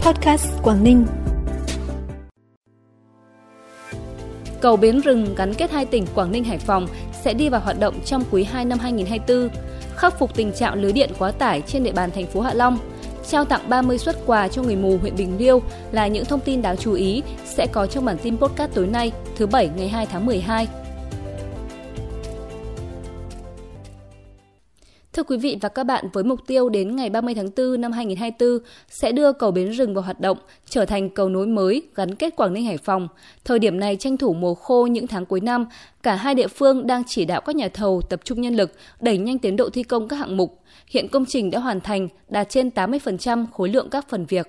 Podcast Quảng Ninh. Cầu Bến Rừng gắn kết hai tỉnh Quảng Ninh Hải Phòng sẽ đi vào hoạt động trong quý 2 năm 2024, khắc phục tình trạng lưới điện quá tải trên địa bàn thành phố Hạ Long. Trao tặng 30 suất quà cho người mù huyện Bình Liêu là những thông tin đáng chú ý sẽ có trong bản tin podcast tối nay, thứ Bảy ngày 2 tháng 12. Thưa quý vị và các bạn, với mục tiêu đến ngày 30 tháng 4 năm 2024 sẽ đưa cầu Bến Rừng vào hoạt động, trở thành cầu nối mới gắn kết Quảng Ninh Hải Phòng. Thời điểm này tranh thủ mùa khô những tháng cuối năm, cả hai địa phương đang chỉ đạo các nhà thầu tập trung nhân lực đẩy nhanh tiến độ thi công các hạng mục. Hiện công trình đã hoàn thành, đạt trên 80% khối lượng các phần việc.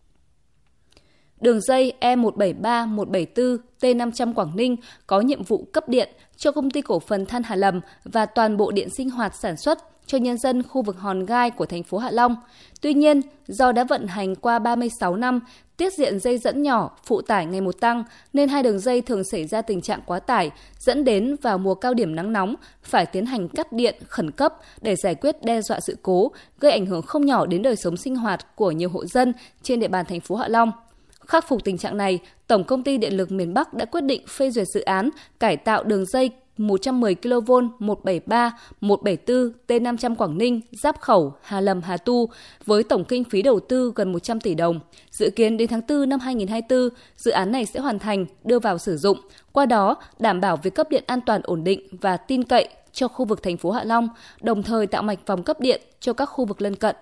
Đường dây E173-174 T500 Quảng Ninh có nhiệm vụ cấp điện cho công ty cổ phần than Hà Lầm và toàn bộ điện sinh hoạt sản xuất cho nhân dân khu vực Hòn Gai của thành phố Hạ Long. Tuy nhiên, do đã vận hành qua 36 năm, tiết diện dây dẫn nhỏ, phụ tải ngày một tăng, nên hai đường dây thường xảy ra tình trạng quá tải, dẫn đến vào mùa cao điểm nắng nóng phải tiến hành cắt điện khẩn cấp để giải quyết đe dọa sự cố, gây ảnh hưởng không nhỏ đến đời sống sinh hoạt của nhiều hộ dân trên địa bàn thành phố Hạ Long. Khắc phục tình trạng này, Tổng công ty Điện lực miền Bắc đã quyết định phê duyệt dự án cải tạo đường dây 110 kV 173, 174 T500 Quảng Ninh, Giáp Khẩu, Hà Lâm, Hà Tu với tổng kinh phí đầu tư gần 100 tỷ đồng. Dự kiến đến tháng 4 năm 2024, dự án này sẽ hoàn thành, đưa vào sử dụng, qua đó đảm bảo việc cấp điện an toàn ổn định và tin cậy cho khu vực thành phố Hạ Long, đồng thời tạo mạch vòng cấp điện cho các khu vực lân cận.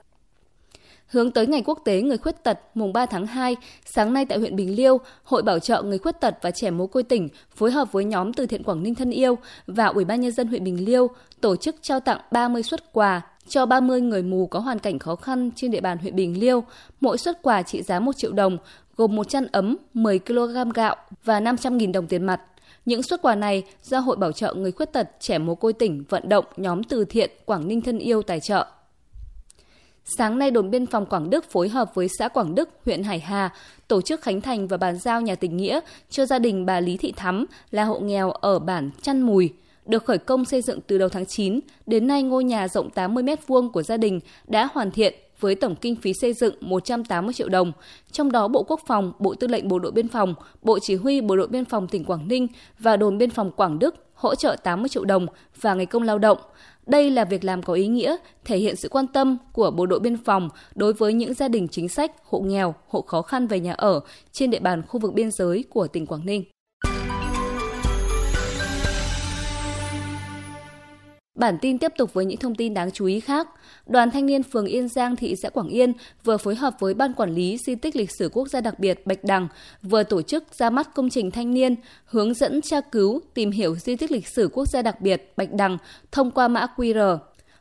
Hướng tới Ngày Quốc tế Người Khuyết tật mùng 3 tháng 2, sáng nay tại huyện Bình Liêu, Hội Bảo trợ Người Khuyết tật và Trẻ mồ côi tỉnh phối hợp với nhóm từ thiện Quảng Ninh Thân Yêu và Ủy ban Nhân dân huyện Bình Liêu tổ chức trao tặng 30 xuất quà cho 30 người mù có hoàn cảnh khó khăn trên địa bàn huyện Bình Liêu. Mỗi xuất quà trị giá 1 triệu đồng, gồm một chăn ấm, 10 kg gạo và 500.000 đồng tiền mặt. Những xuất quà này do Hội Bảo trợ Người Khuyết tật Trẻ mồ côi tỉnh vận động nhóm từ thiện Quảng Ninh Thân Yêu tài trợ. Sáng nay, đồn biên phòng Quảng Đức phối hợp với xã Quảng Đức, huyện Hải Hà tổ chức khánh thành và bàn giao nhà tình nghĩa cho gia đình bà Lý Thị Thắm là hộ nghèo ở bản Chăn Mùi. Được khởi công xây dựng từ đầu tháng 9, đến nay ngôi nhà rộng 80 m2 của gia đình đã hoàn thiện với tổng kinh phí xây dựng 180 triệu đồng. Trong đó Bộ Quốc phòng, Bộ Tư lệnh Bộ đội Biên phòng, Bộ Chỉ huy Bộ đội Biên phòng tỉnh Quảng Ninh và đồn biên phòng Quảng Đức hỗ trợ 80 triệu đồng và ngày công lao động. Đây là việc làm có ý nghĩa, thể hiện sự quan tâm của Bộ đội Biên phòng đối với những gia đình chính sách, hộ nghèo, hộ khó khăn về nhà ở trên địa bàn khu vực biên giới của tỉnh Quảng Ninh. Bản tin tiếp tục với những thông tin đáng chú ý khác. Đoàn thanh niên phường Yên Giang, thị xã Quảng Yên vừa phối hợp với Ban Quản lý Di tích Lịch sử Quốc gia đặc biệt Bạch Đằng vừa tổ chức ra mắt công trình thanh niên hướng dẫn tra cứu, tìm hiểu di tích lịch sử quốc gia đặc biệt Bạch Đằng thông qua mã QR.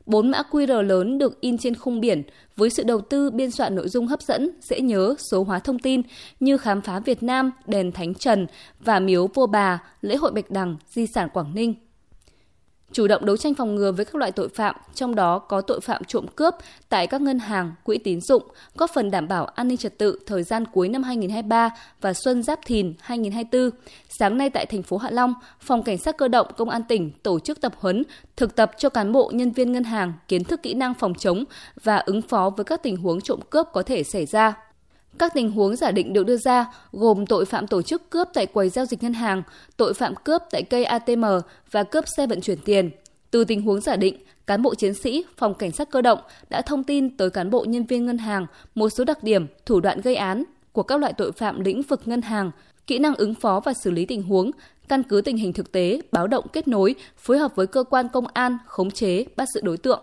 Bốn mã QR lớn được in trên khung biển với sự đầu tư biên soạn nội dung hấp dẫn, dễ nhớ, số hóa thông tin như khám phá Việt Nam, đền Thánh Trần và miếu Vua Bà, lễ hội Bạch Đằng, di sản Quảng Ninh chủ động đấu tranh phòng ngừa với các loại tội phạm, trong đó có tội phạm trộm cướp tại các ngân hàng, quỹ tín dụng, góp phần đảm bảo an ninh trật tự thời gian cuối năm 2023 và xuân Giáp Thìn 2024. Sáng nay tại thành phố Hạ Long, Phòng Cảnh sát cơ động Công an tỉnh tổ chức tập huấn, thực tập cho cán bộ nhân viên ngân hàng kiến thức kỹ năng phòng chống và ứng phó với các tình huống trộm cướp có thể xảy ra. Các tình huống giả định được đưa ra gồm tội phạm tổ chức cướp tại quầy giao dịch ngân hàng, tội phạm cướp tại cây ATM và cướp xe vận chuyển tiền. Từ tình huống giả định, cán bộ chiến sĩ phòng cảnh sát cơ động đã thông tin tới cán bộ nhân viên ngân hàng một số đặc điểm, thủ đoạn gây án của các loại tội phạm lĩnh vực ngân hàng, kỹ năng ứng phó và xử lý tình huống, căn cứ tình hình thực tế, báo động kết nối, phối hợp với cơ quan công an, khống chế, bắt giữ đối tượng.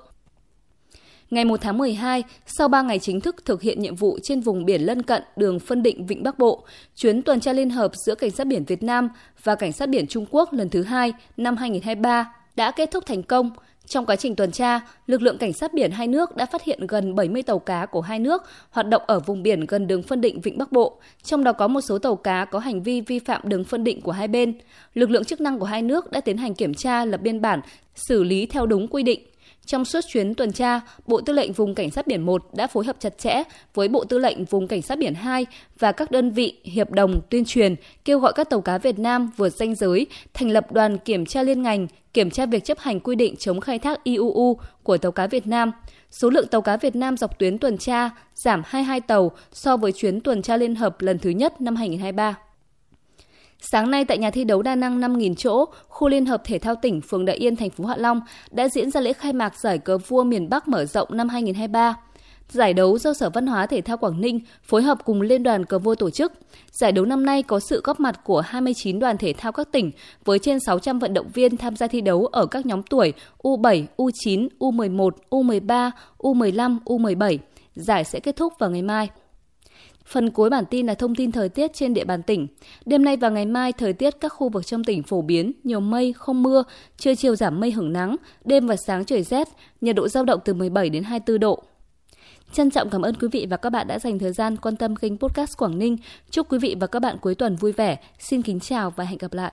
Ngày 1 tháng 12, sau 3 ngày chính thức thực hiện nhiệm vụ trên vùng biển lân cận đường phân định Vịnh Bắc Bộ, chuyến tuần tra liên hợp giữa Cảnh sát biển Việt Nam và Cảnh sát biển Trung Quốc lần thứ hai năm 2023 đã kết thúc thành công. Trong quá trình tuần tra, lực lượng cảnh sát biển hai nước đã phát hiện gần 70 tàu cá của hai nước hoạt động ở vùng biển gần đường phân định Vịnh Bắc Bộ, trong đó có một số tàu cá có hành vi vi phạm đường phân định của hai bên. Lực lượng chức năng của hai nước đã tiến hành kiểm tra lập biên bản, xử lý theo đúng quy định. Trong suốt chuyến tuần tra, Bộ Tư lệnh Vùng Cảnh sát biển 1 đã phối hợp chặt chẽ với Bộ Tư lệnh Vùng Cảnh sát biển 2 và các đơn vị hiệp đồng tuyên truyền, kêu gọi các tàu cá Việt Nam vượt danh giới, thành lập đoàn kiểm tra liên ngành, kiểm tra việc chấp hành quy định chống khai thác IUU của tàu cá Việt Nam. Số lượng tàu cá Việt Nam dọc tuyến tuần tra giảm 22 tàu so với chuyến tuần tra liên hợp lần thứ nhất năm 2023. Sáng nay tại nhà thi đấu đa năng 5.000 chỗ, khu Liên hợp Thể thao tỉnh phường Đại Yên, thành phố Hạ Long đã diễn ra lễ khai mạc giải cờ vua miền Bắc mở rộng năm 2023. Giải đấu do Sở Văn hóa Thể thao Quảng Ninh phối hợp cùng Liên đoàn cờ vua tổ chức. Giải đấu năm nay có sự góp mặt của 29 đoàn thể thao các tỉnh với trên 600 vận động viên tham gia thi đấu ở các nhóm tuổi U7, U9, U11, U13, U15, U17. Giải sẽ kết thúc vào ngày mai. Phần cuối bản tin là thông tin thời tiết trên địa bàn tỉnh. Đêm nay và ngày mai, thời tiết các khu vực trong tỉnh phổ biến, nhiều mây, không mưa, trưa chiều giảm mây hưởng nắng, đêm và sáng trời rét, nhiệt độ giao động từ 17 đến 24 độ. Trân trọng cảm ơn quý vị và các bạn đã dành thời gian quan tâm kênh podcast Quảng Ninh. Chúc quý vị và các bạn cuối tuần vui vẻ. Xin kính chào và hẹn gặp lại.